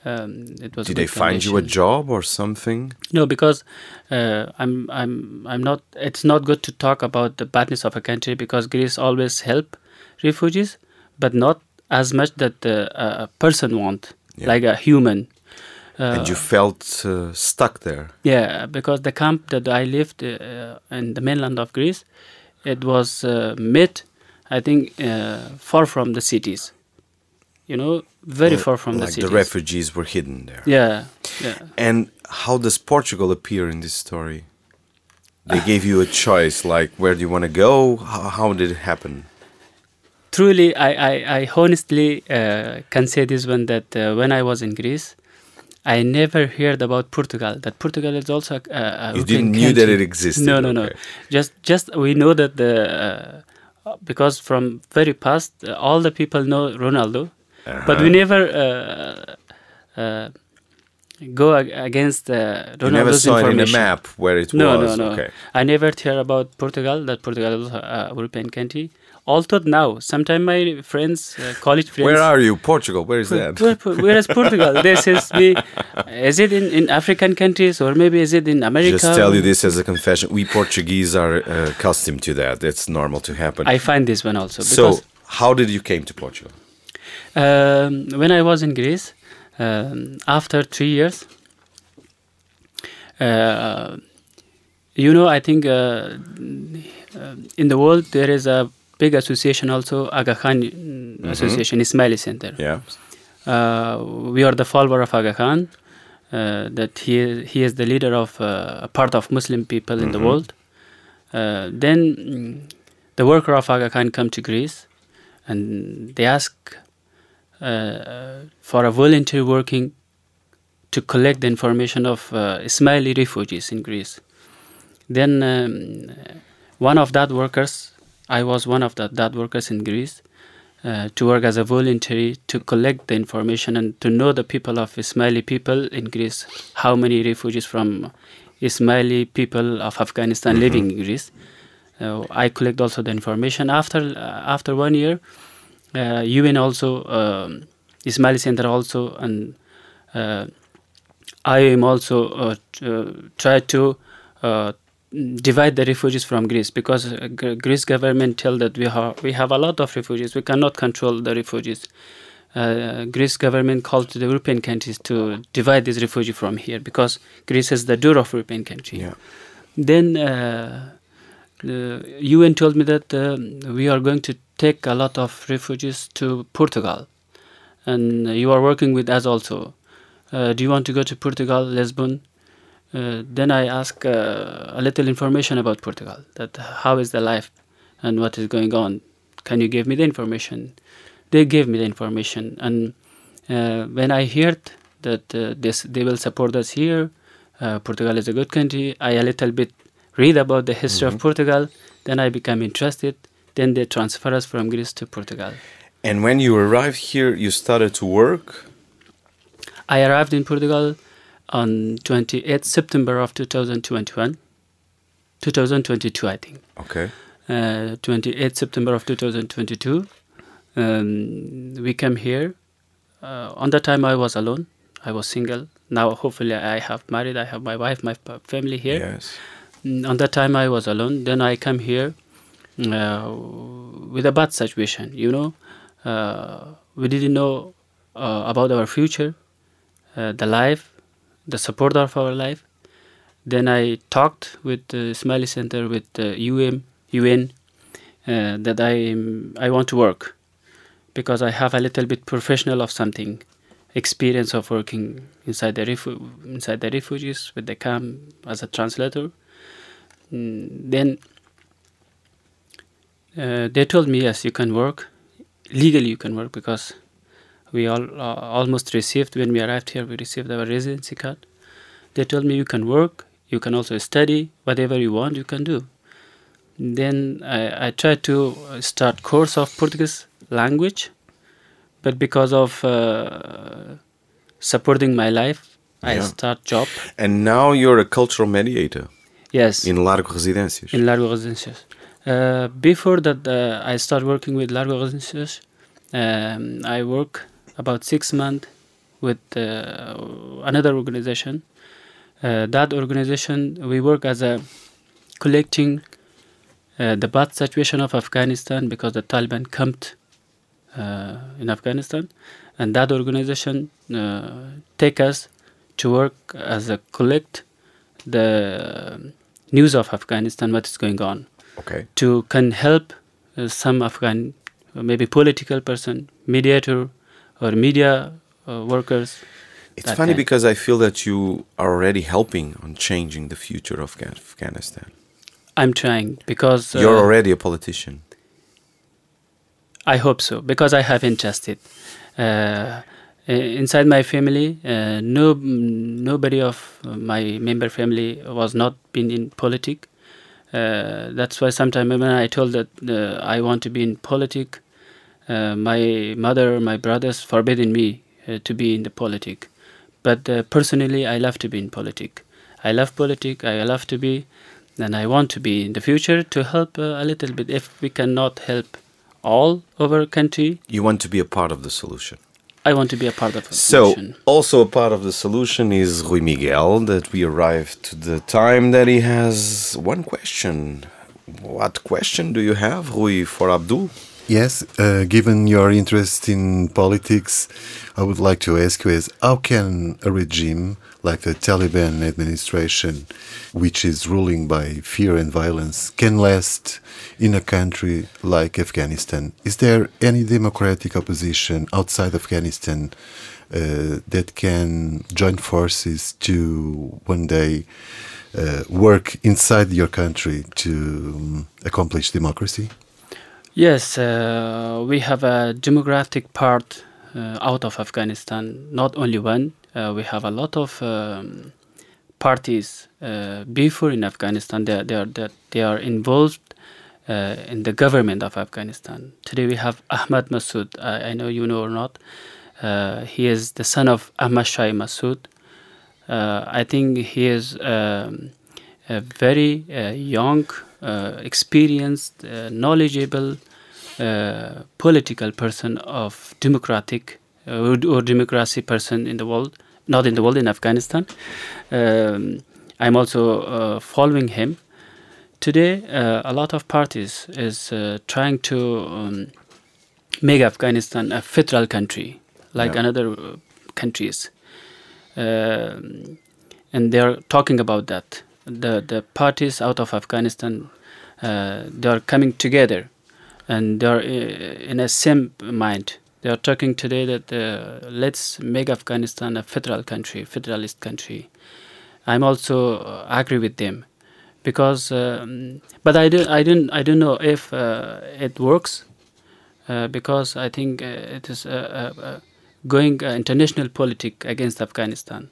C: Um, it was.
B: Did they find you a job or something?
C: No, because uh, I'm I'm I'm not. It's not good to talk about the badness of a country because Greece always help refugees, but not as much that uh, a person want,
B: Yeah.
C: like a human. Uh,
B: and you felt uh, stuck there.
C: yeah, because the camp that I lived uh, in the mainland of Greece, it was uh, mid, I think, uh, far from the cities. You know, very far from
B: like
C: the cities.
B: the refugees were hidden there.
C: Yeah, yeah.
B: And how does Portugal appear in this story? They gave you a choice, like where do you want to go? How, how did it happen?
C: Truly i i, I honestly uh, can say this one that uh, when i was in greece i never heard about portugal that portugal is also a, a
B: You didn't knew that it existed,
C: no no no
B: okay.
C: just just we know that the uh, because from very past uh, all the people know ronaldo but we
B: Uh-huh.
C: never uh, uh, go ag- against uh, Ronaldo's
B: You never saw it in a map where it
C: No,
B: was.
C: no, no.
B: Okay.
C: I never hear about Portugal. That Portugal is a European country. Although now, sometimes my friends, uh, college friends,
B: Where are you? Portugal. Where is that?
C: where, is Portugal? They says me, is it in, in African countries or maybe is it in America?
B: Just tell you this as a confession. We Portuguese are uh, accustomed to that. It's normal to happen.
C: I find this one also
B: so, how did you came to Portugal?
C: um, when I was in Greece, um, after three years, uh, you know, I think uh, in the world there is a big association also, Aga Khan mm, Association, Ismaili Center.
B: Yeah.
C: Uh, we are the follower of Aga Khan. Uh, that he he is the leader of uh, a part of Muslim people in the world. Uh, then mm, the worker of Aga Khan come to Greece, and they ask uh, for a volunteer working to collect the information of uh, Ismaili refugees in Greece. Then um, one of that workers, I was one of the that workers in Greece, uh, to work as a volunteer to collect the information and to know the people of Ismaili people in Greece, how many refugees from Ismaili people of Afghanistan living in Greece. Uh, I collect also the information. After uh, after one year, uh, UN also, um, Ismaili Center also, and uh, IOM also uh, t- uh, try to uh, divide the refugees from Greece because uh, Greece government tell that we have we have a lot of refugees. We cannot control the refugees. Uh, Greece government called to the European countries to divide these refugees from here because Greece is the door of European country.
B: Yeah.
C: Then uh, the UN told me that um we are going to take a lot of refugees to Portugal, and you are working with us also. Uh, do you want to go to Portugal, Lisbon? Uh, then I ask uh, a little information about Portugal. That how is the life, and what is going on? Can you give me the information? They gave me the information, and uh, when I heard that uh, this they will support us here, uh, Portugal is a good country. I a little bit read about the history of Portugal. Then I become interested. Then they transfer us from Greece to Portugal.
B: And when you arrived here, you started to work.
C: I arrived in Portugal on 28th September of 2021. 2022, I think.
B: Okay.
C: Uh, 28th September of 2022. Um, we came here. Uh, on that time, I was alone. I was single. Now, hopefully, I have married. I have my wife, my family here.
B: Yes.
C: Mm, On that time, I was alone. Then I come here uh, with a bad situation. You know, uh, we didn't know uh, about our future, uh, the life, the support of our life. Then I talked with the Ismaili Center with the UM, UN uh, that I I want to work because I have a little bit professional of something experience of working inside the refu- inside the refugees with the camp as a translator. Mm, then uh, they told me yes you can work legally you can work because we all uh, almost received when we arrived here. We received our residency card. They told me you can work, you can also study, whatever you want, you can do. Then I, I tried to start course of Portuguese language, but because of uh, supporting my life, I start job.
B: And now you're a cultural mediator
C: Yes,
B: in Largo Residências.
C: in Largo Residencias. Uh, before that, uh, I started working with Largo Residencias. Um, I work about six months with uh, another organization. Uh, that organization, we work as a collecting uh, the bad situation of Afghanistan because the Taliban camped uh, in Afghanistan, and that organization uh, take us to work as a collect the news of Afghanistan, what is going on,
B: Okay.
C: to can help uh, some Afghan, maybe political person, mediator, or media uh, workers.
B: It's funny
C: kind.
B: because I feel that you are already helping on changing the future of Afghanistan.
C: I'm trying because
B: You're
C: uh,
B: already a politician.
C: I hope so because I have interested. Uh, inside my family, uh, no, nobody of my member family was not been in politics. Uh, that's why sometimes when I told that uh, I want to be in politics, my mother, my brothers forbidden me uh, to be in the politic. But uh, personally, I love to be in politics. I love politics. I love to be, and I want to be in the future to help uh, a little bit. If we cannot help all over country,
B: You want to be a part of the solution.
C: I want to be a part of
B: So,
C: solution.
B: also a part of the solution is Rui Miguel, that we arrived to the time that he has one question. What question do you have, Rui, for Abdul?
A: Yes, uh, given your interest in politics, I would like to ask you: Is how can a regime like the Taliban administration, which is ruling by fear and violence, can last in a country like Afghanistan? Is there any democratic opposition outside Afghanistan uh, that can join forces to one day uh, work inside your country to um, accomplish democracy?
C: Yes, uh, we have a demographic part uh, out of Afghanistan. Not only one, uh, we have a lot of um, parties uh, before in Afghanistan. Are, they that they are involved uh, in the government of Afghanistan. Today we have Ahmad Massoud. I, I know you know or not. Uh, he is the son of Ahmad Shah Massoud. I think he is um, a very young, experienced, knowledgeable uh, political person of democratic uh, or, or democracy person in the world, not in the world, in Afghanistan. Um, I'm also uh, following him. Today, uh, a lot of parties is uh, trying to um, make Afghanistan a federal country, like
B: Yeah.
C: another uh, countries. Um, and they are talking about that. The the parties out of Afghanistan, uh, they are coming together, and they are uh, in a same mind. They are talking today that uh, let's make Afghanistan a federal country, federalist country. I'm also uh, agree with them, because um, but I don't I don't I don't know if uh, it works, uh, because I think uh, it is uh, uh, uh, going uh, international politic against Afghanistan.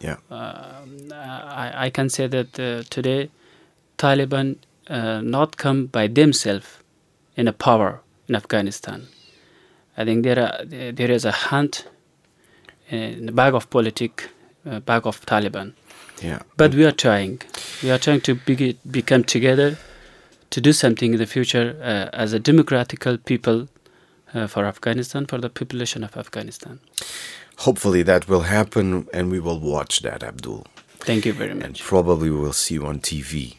B: Yeah.
C: I, I can say that uh, today Taliban uh, not come by themselves in a power in Afghanistan. I think there are, there is a hand in the bag of politic, uh, bag of Taliban.
B: Yeah.
C: But we are trying. We are trying to be, become together to do something in the future uh, as a democratical people uh, for Afghanistan, for the population of Afghanistan.
B: Hopefully that will happen and we will watch that, Abdul.
C: Thank you very much.
B: And probably we will see you on TV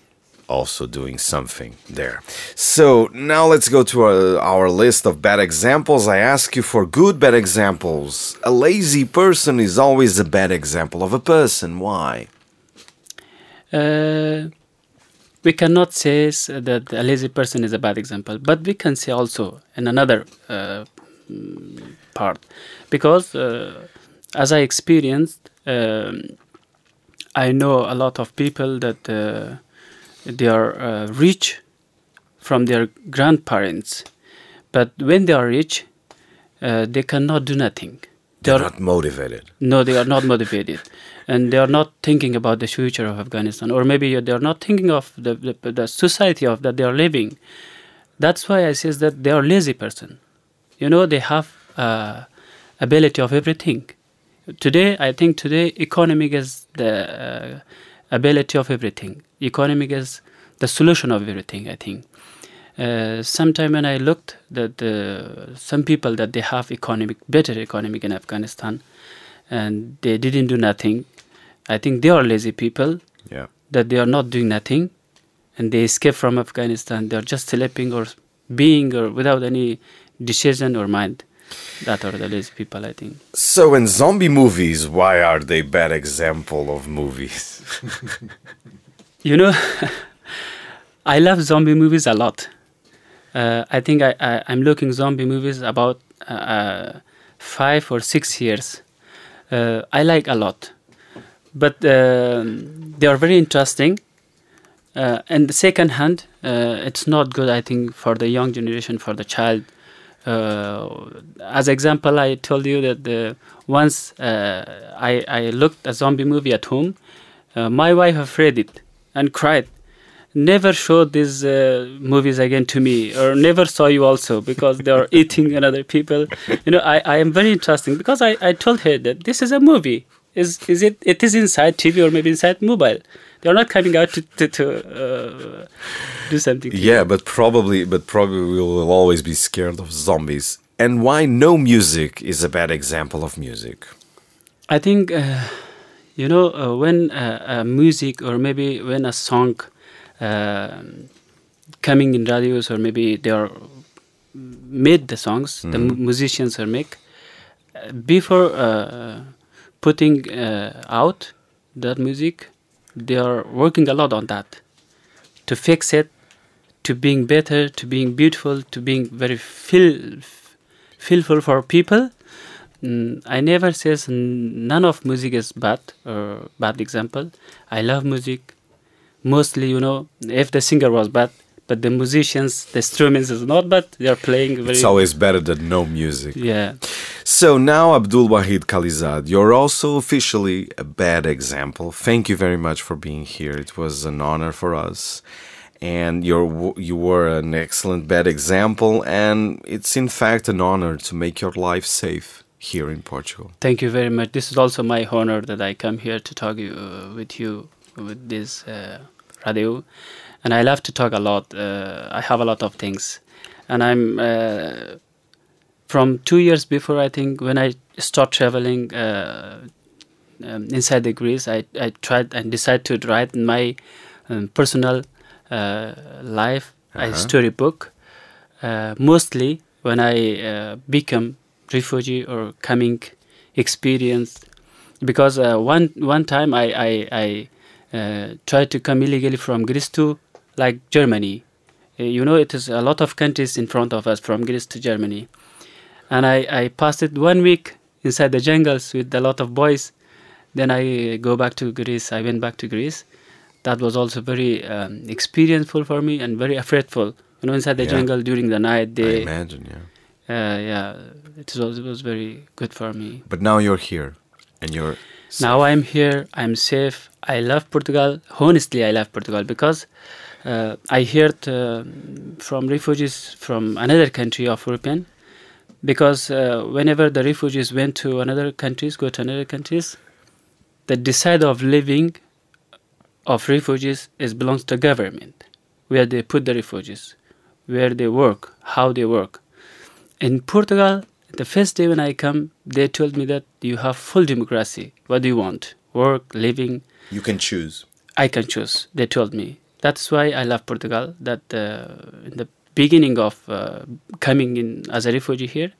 B: also doing something there. So now let's go to our, our list of bad examples. I ask you for good bad examples. A lazy person is always a bad example of a person. Why?
C: Uh, we cannot say that a lazy person is a bad example, but we can say also in another uh, part, because uh, as I experienced, um, I know a lot of people that they are uh, rich from their grandparents, but when they are rich, uh, they cannot do nothing.
B: They're
C: They're-
B: not motivated.
C: no, they are not motivated, and they are not thinking about the future of Afghanistan, or maybe they are not thinking of the the, the society of that they are living. That's why I says that they are lazy person. You know, they have uh, ability of everything. Today, I think today economic is the uh, ability of everything. Economic is the solution of everything. I think. Uh, sometime when I looked that uh, some people that they have economic better economic in Afghanistan, and they didn't do nothing. I think they are lazy people
B: Yeah.
C: that they are not doing nothing, and they escape from Afghanistan. They are just sleeping or being or without any decision or mind. That are the lazy people. I think.
B: So, in zombie movies, why are they bad example of movies?
C: You know, I love zombie movies a lot. Uh, I think I, I, I'm looking zombie movies about uh, uh, five or six years. Uh, I like a lot, but uh, they are very interesting. Uh, and second hand, uh, it's not good. I think for the young generation, for the child. Uh, as example, I told you that the, once uh, I, I looked a zombie movie at home, uh, my wife afraid it and cried. Never show these uh, movies again to me, or never saw you also because they are eating another people. You know, I, I am very interesting because I, I told her that this is a movie. Is is it? It is inside TV or maybe inside mobile. They are not coming out to to, to uh, do something. to
B: yeah, but probably, but probably we will always be scared of zombies. And why no music is a bad example of music?
C: I think uh, you know uh, when music or maybe when a song uh, coming in radios or maybe they are made the songs the mu- musicians are make uh, before uh, putting uh, out that music they are working a lot on that to fix it to being better to being beautiful to being very feel feelful for people Mm, I never says n- none of music is bad or bad example. I love music. Mostly, you know, if the singer was bad, but the musicians, the instruments is not bad. They are playing very.
B: It's always better than no music.
C: yeah.
B: So now, Abdul Wahid Khalizad, you're also officially a bad example. Thank you very much for being here. It was an honor for us. And you're, you were an excellent bad example, and it's in fact an honor to make your life safe here in Portugal.
C: Thank you very much. This is also my honor that I come here to talk uh, with you with this uh, radio, and I love to talk a lot. Uh, I have a lot of things, and I'm uh, from two years before. I think when I start traveling uh, um, inside the Greece, I I tried and decided to write my um, personal uh, life, a
B: Uh-huh.
C: storybook. Uh, mostly when I uh, become refugee or coming experience because uh, one one time I I, I uh, tried to come illegally from Greece to like Germany. You know, it is a lot of countries in front of us from Greece to Germany, and I I passed it one week inside the jungles with a lot of boys. Then I go back to Greece. I went back to Greece. That was also very um, experienceful for me and very afraidful. You know, inside the
B: Yeah.
C: jungle during the night.
B: I
C: They,
B: imagine, yeah.
C: uh, yeah, it was it was very good for me.
B: But now you're here, and you're.
C: Now I'm here. I'm safe. I love Portugal. Honestly, I love Portugal because uh, I heard uh, from refugees from another country of European. Because uh, whenever the refugees went to another countries, go to another countries, the decide of living of refugees is belongs to government, where they put the refugees, where they work, how they work. In Portugal, the first day when I come, they told me that you have full democracy. What do you want? Work, living.
B: You can choose.
C: I can choose. They told me. That's why I love Portugal. That uh, in the beginning of uh, coming in as a refugee here,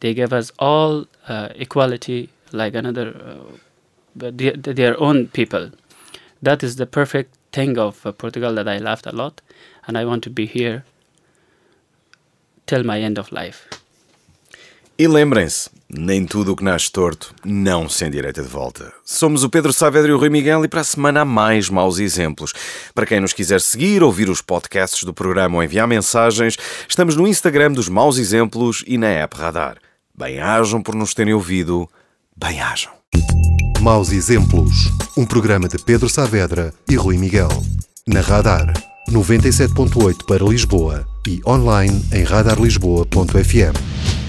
C: they gave us all uh, equality like another, uh, their, their own people. That is the perfect thing of uh, Portugal that I loved a lot, and I want to be here till my end of life.
B: E lembrem-se, nem tudo o que nasce torto não se endireita de volta. Somos o Pedro Saavedra e o Rui Miguel e para a semana há mais maus exemplos. Para quem nos quiser seguir, ouvir os podcasts do programa ou enviar mensagens, estamos no Instagram dos Maus Exemplos e na app Radar. Bem-ajam por nos terem ouvido. Bem-ajam.
A: Maus Exemplos, um programa de Pedro Saavedra e Rui Miguel. Na Radar, 97.8 para Lisboa e online em radarlisboa.fm.